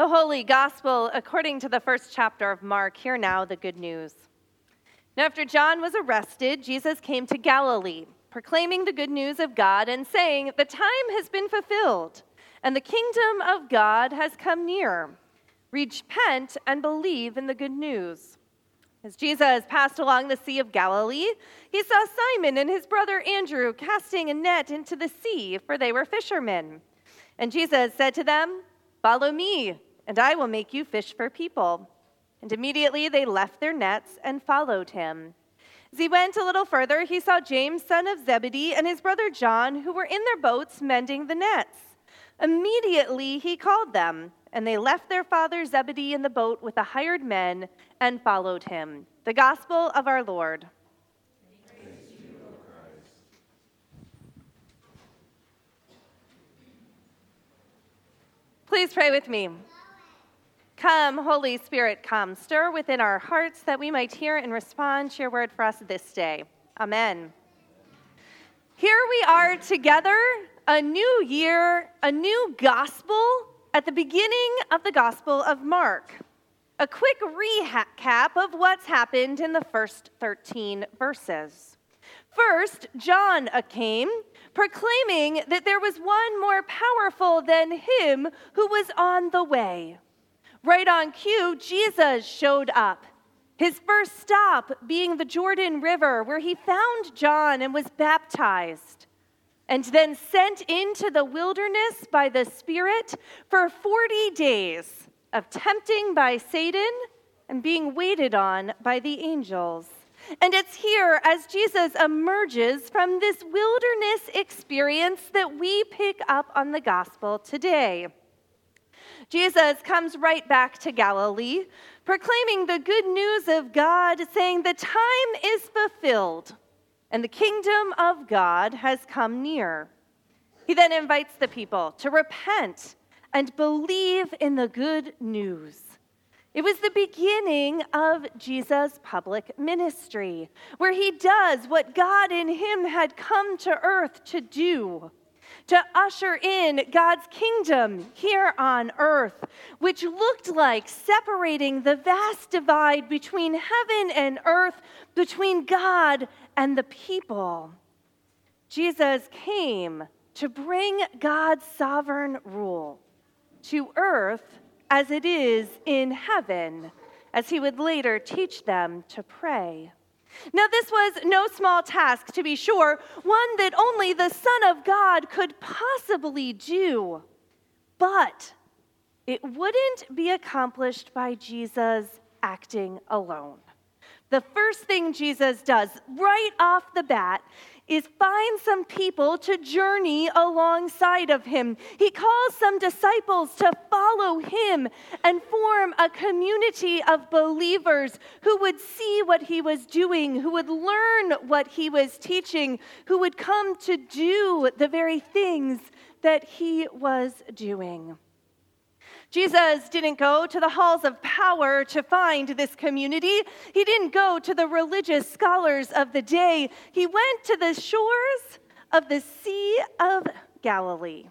The Holy Gospel, according to the first chapter of Mark, hear now the good news. Now, after John was arrested, Jesus came to Galilee, proclaiming the good news of God and saying, The time has been fulfilled, and the kingdom of God has come near. Repent and believe in the good news. As Jesus passed along the Sea of Galilee, he saw Simon and his brother Andrew casting a net into the sea, for they were fishermen. And Jesus said to them, Follow me and I will make you fish for people. And immediately they left their nets and followed him. As he went a little further, he saw James, son of Zebedee, and his brother John, who were in their boats mending the nets. Immediately he called them, and they left their father Zebedee in the boat with the hired men and followed him. The gospel of our Lord. Please pray with me. Come, Holy Spirit, come. Stir within our hearts that we might hear and respond to your word for us this day. Amen. Here we are together, a new year, a new gospel at the beginning of the Gospel of Mark. A quick recap of what's happened in the first 13 verses. First, John came proclaiming that there was one more powerful than him who was on the way. Right on cue, Jesus showed up. His first stop being the Jordan River, where he found John and was baptized, and then sent into the wilderness by the Spirit for 40 days of tempting by Satan and being waited on by the angels. And it's here, as Jesus emerges from this wilderness experience, that we pick up on the gospel today. Jesus comes right back to Galilee, proclaiming the good news of God, saying, The time is fulfilled and the kingdom of God has come near. He then invites the people to repent and believe in the good news. It was the beginning of Jesus' public ministry, where he does what God in him had come to earth to do to usher in God's kingdom here on earth, which looked like separating the vast divide between heaven and earth, between God and the people. Jesus came to bring God's sovereign rule to earth as it is in heaven, as he would later teach them to pray. Now, this was no small task, to be sure, one that only the Son of God could possibly do. But it wouldn't be accomplished by Jesus acting alone. The first thing Jesus does right off the bat is find some people to journey alongside of him. He calls some disciples to follow him and form a community of believers who would see what he was doing, who would learn what he was teaching, who would come to do the very things that he was doing. Jesus didn't go to the halls of power to find this community. He didn't go to the religious scholars of the day. He went to the shores of the Sea of Galilee.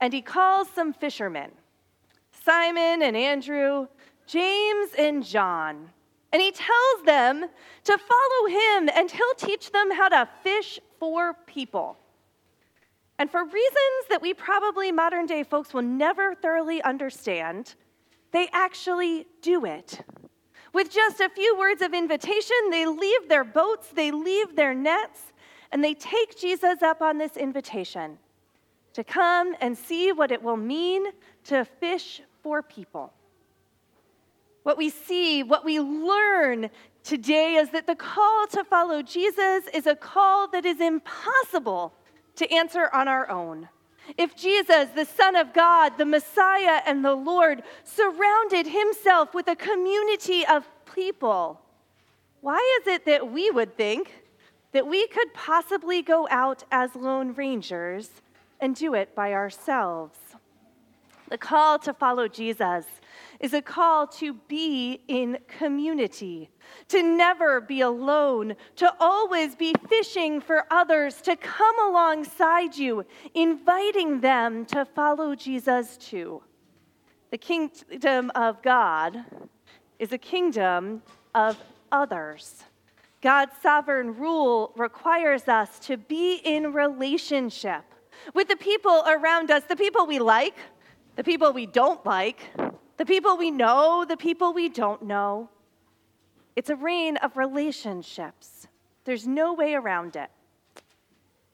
And he calls some fishermen Simon and Andrew, James and John. And he tells them to follow him, and he'll teach them how to fish for people. And for reasons that we probably modern day folks will never thoroughly understand, they actually do it. With just a few words of invitation, they leave their boats, they leave their nets, and they take Jesus up on this invitation to come and see what it will mean to fish for people. What we see, what we learn today is that the call to follow Jesus is a call that is impossible to answer on our own. If Jesus, the Son of God, the Messiah, and the Lord, surrounded himself with a community of people, why is it that we would think that we could possibly go out as lone rangers and do it by ourselves? The call to follow Jesus is a call to be in community, to never be alone, to always be fishing for others, to come alongside you, inviting them to follow Jesus too. The kingdom of God is a kingdom of others. God's sovereign rule requires us to be in relationship with the people around us, the people we like, the people we don't like, the people we know, the people we don't know. It's a reign of relationships. There's no way around it.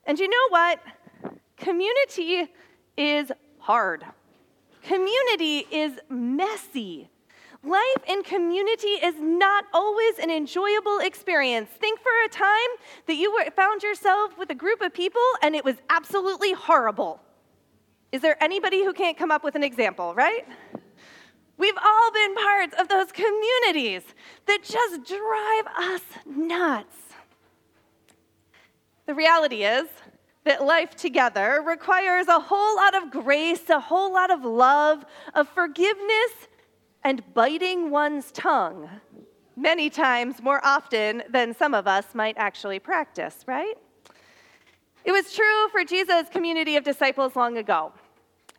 And you know what? Community is hard. Community is messy. Life in community is not always an enjoyable experience. Think for a time that you found yourself with a group of people and it was absolutely horrible. Is there anybody who can't come up with an example, right? We've all been parts of those communities that just drive us nuts. The reality is that life together requires a whole lot of grace, a whole lot of love, of forgiveness, and biting one's tongue, many times more often than some of us might actually practice, right? It was true for Jesus' community of disciples long ago,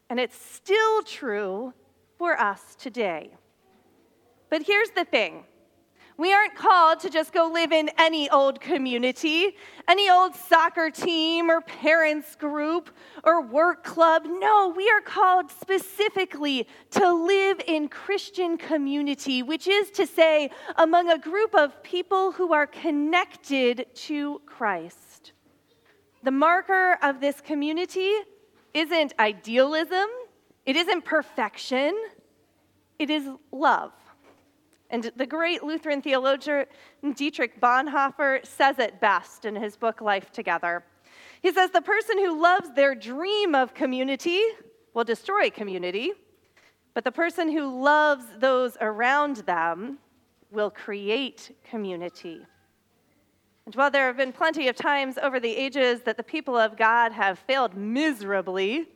and it's still true for us today. But here's the thing we aren't called to just go live in any old community, any old soccer team or parents group or work club. No, we are called specifically to live in Christian community, which is to say, among a group of people who are connected to Christ. The marker of this community isn't idealism, it isn't perfection, it is love. And the great Lutheran theologian Dietrich Bonhoeffer says it best in his book Life Together. He says, The person who loves their dream of community will destroy community, but the person who loves those around them will create community. And while there have been plenty of times over the ages that the people of God have failed miserably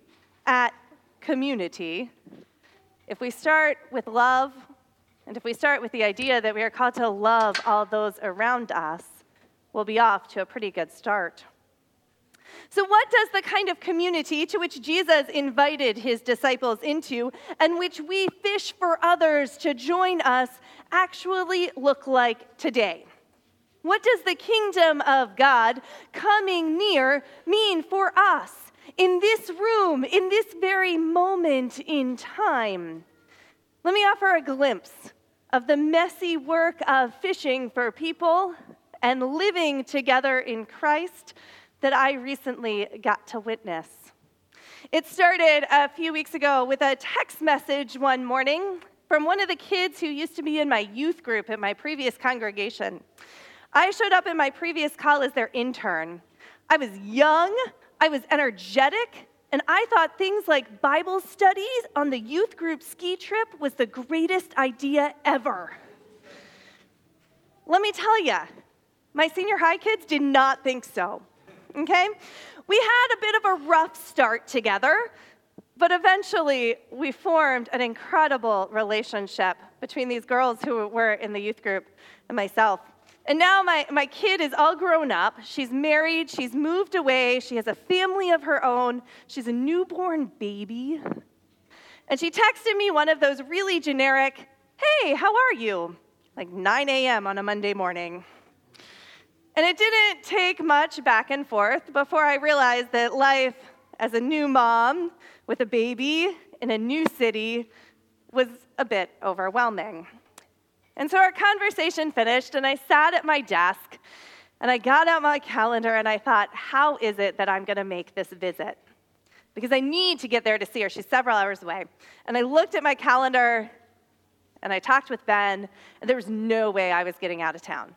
at community, if we start with love, and if we start with the idea that we are called to love all those around us, we'll be off to a pretty good start. So, what does the kind of community to which Jesus invited his disciples into and which we fish for others to join us actually look like today? What does the kingdom of God coming near mean for us in this room, in this very moment in time? Let me offer a glimpse of the messy work of fishing for people and living together in Christ that I recently got to witness. It started a few weeks ago with a text message one morning from one of the kids who used to be in my youth group at my previous congregation. I showed up in my previous call as their intern. I was young, I was energetic, and I thought things like Bible studies on the youth group ski trip was the greatest idea ever. Let me tell you, my senior high kids did not think so. Okay? We had a bit of a rough start together, but eventually we formed an incredible relationship between these girls who were in the youth group and myself. And now my, my kid is all grown up. She's married. She's moved away. She has a family of her own. She's a newborn baby. And she texted me one of those really generic, hey, how are you? Like 9 a.m. on a Monday morning. And it didn't take much back and forth before I realized that life as a new mom with a baby in a new city was a bit overwhelming. And so our conversation finished, and I sat at my desk and I got out my calendar and I thought, how is it that I'm going to make this visit? Because I need to get there to see her. She's several hours away. And I looked at my calendar and I talked with Ben, and there was no way I was getting out of town.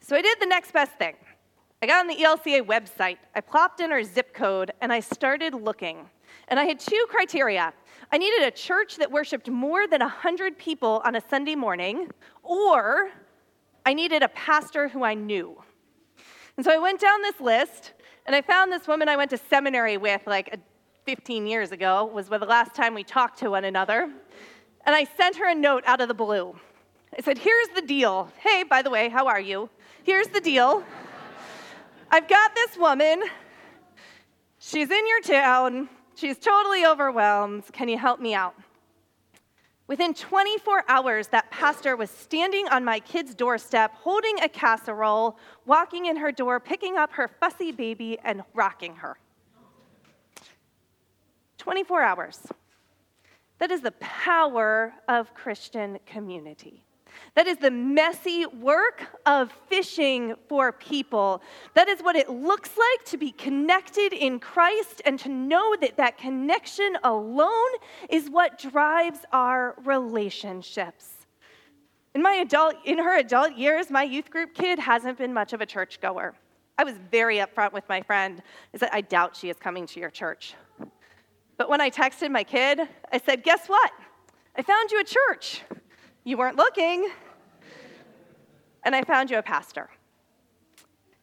So I did the next best thing. I got on the ELCA website, I plopped in our zip code, and I started looking. And I had two criteria. I needed a church that worshiped more than 100 people on a Sunday morning, or I needed a pastor who I knew. And so I went down this list, and I found this woman I went to seminary with like 15 years ago, was the last time we talked to one another. And I sent her a note out of the blue. I said, Here's the deal. Hey, by the way, how are you? Here's the deal. I've got this woman. She's in your town. She's totally overwhelmed. Can you help me out? Within 24 hours, that pastor was standing on my kid's doorstep, holding a casserole, walking in her door, picking up her fussy baby, and rocking her. 24 hours. That is the power of Christian community. That is the messy work of fishing for people. That is what it looks like to be connected in Christ and to know that that connection alone is what drives our relationships. In my adult in her adult years, my youth group kid hasn't been much of a churchgoer. I was very upfront with my friend is that I doubt she is coming to your church. But when I texted my kid, I said, "Guess what? I found you a church." You weren't looking. And I found you a pastor.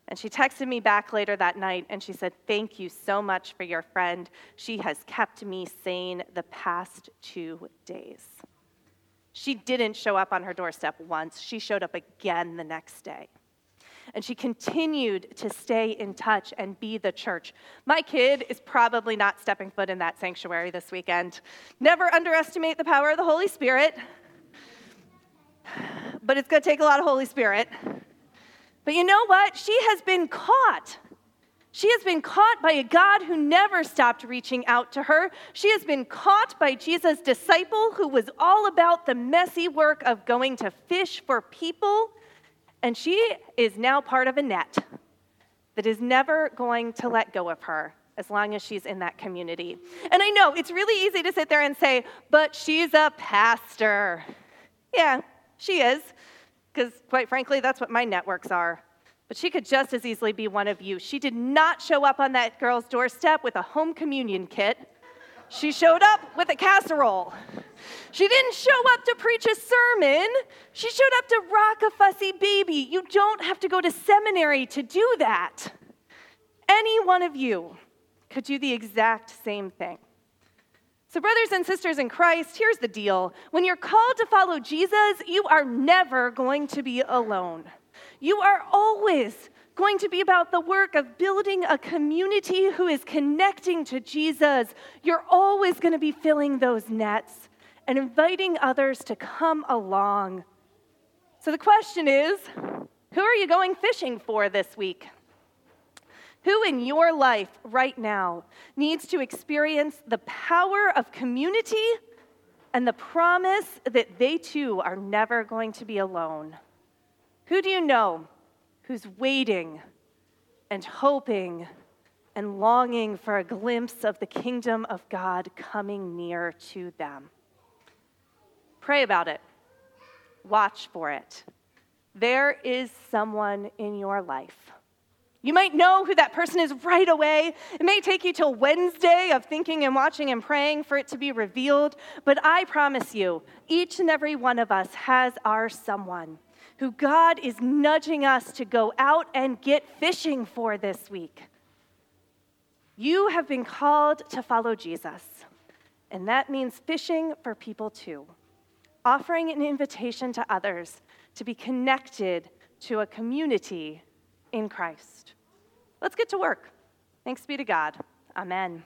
And she texted me back later that night and she said, Thank you so much for your friend. She has kept me sane the past two days. She didn't show up on her doorstep once, she showed up again the next day. And she continued to stay in touch and be the church. My kid is probably not stepping foot in that sanctuary this weekend. Never underestimate the power of the Holy Spirit but it's going to take a lot of Holy Spirit. But you know what? She has been caught. She has been caught by a God who never stopped reaching out to her. She has been caught by Jesus' disciple who was all about the messy work of going to fish for people. And she is now part of a net that is never going to let go of her as long as she's in that community. And I know it's really easy to sit there and say, but she's a pastor. Yeah, she is, because quite frankly, that's what my networks are. But she could just as easily be one of you. She did not show up on that girl's doorstep with a home communion kit. She showed up with a casserole. She didn't show up to preach a sermon. She showed up to rock a fussy baby. You don't have to go to seminary to do that. Any one of you could do the exact same thing. So, brothers and sisters in Christ, here's the deal. When you're called to follow Jesus, you are never going to be alone. You are always going to be about the work of building a community who is connecting to Jesus. You're always going to be filling those nets and inviting others to come along. So, the question is who are you going fishing for this week? Who in your life right now needs to experience the power of community and the promise that they too are never going to be alone? Who do you know who's waiting and hoping and longing for a glimpse of the kingdom of God coming near to them? Pray about it, watch for it. There is someone in your life you might know who that person is right away. It may take you till Wednesday of thinking and watching and praying for it to be revealed, but I promise you, each and every one of us has our someone who God is nudging us to go out and get fishing for this week. You have been called to follow Jesus, and that means fishing for people too, offering an invitation to others to be connected to a community in Christ. Let's get to work. Thanks be to God. Amen.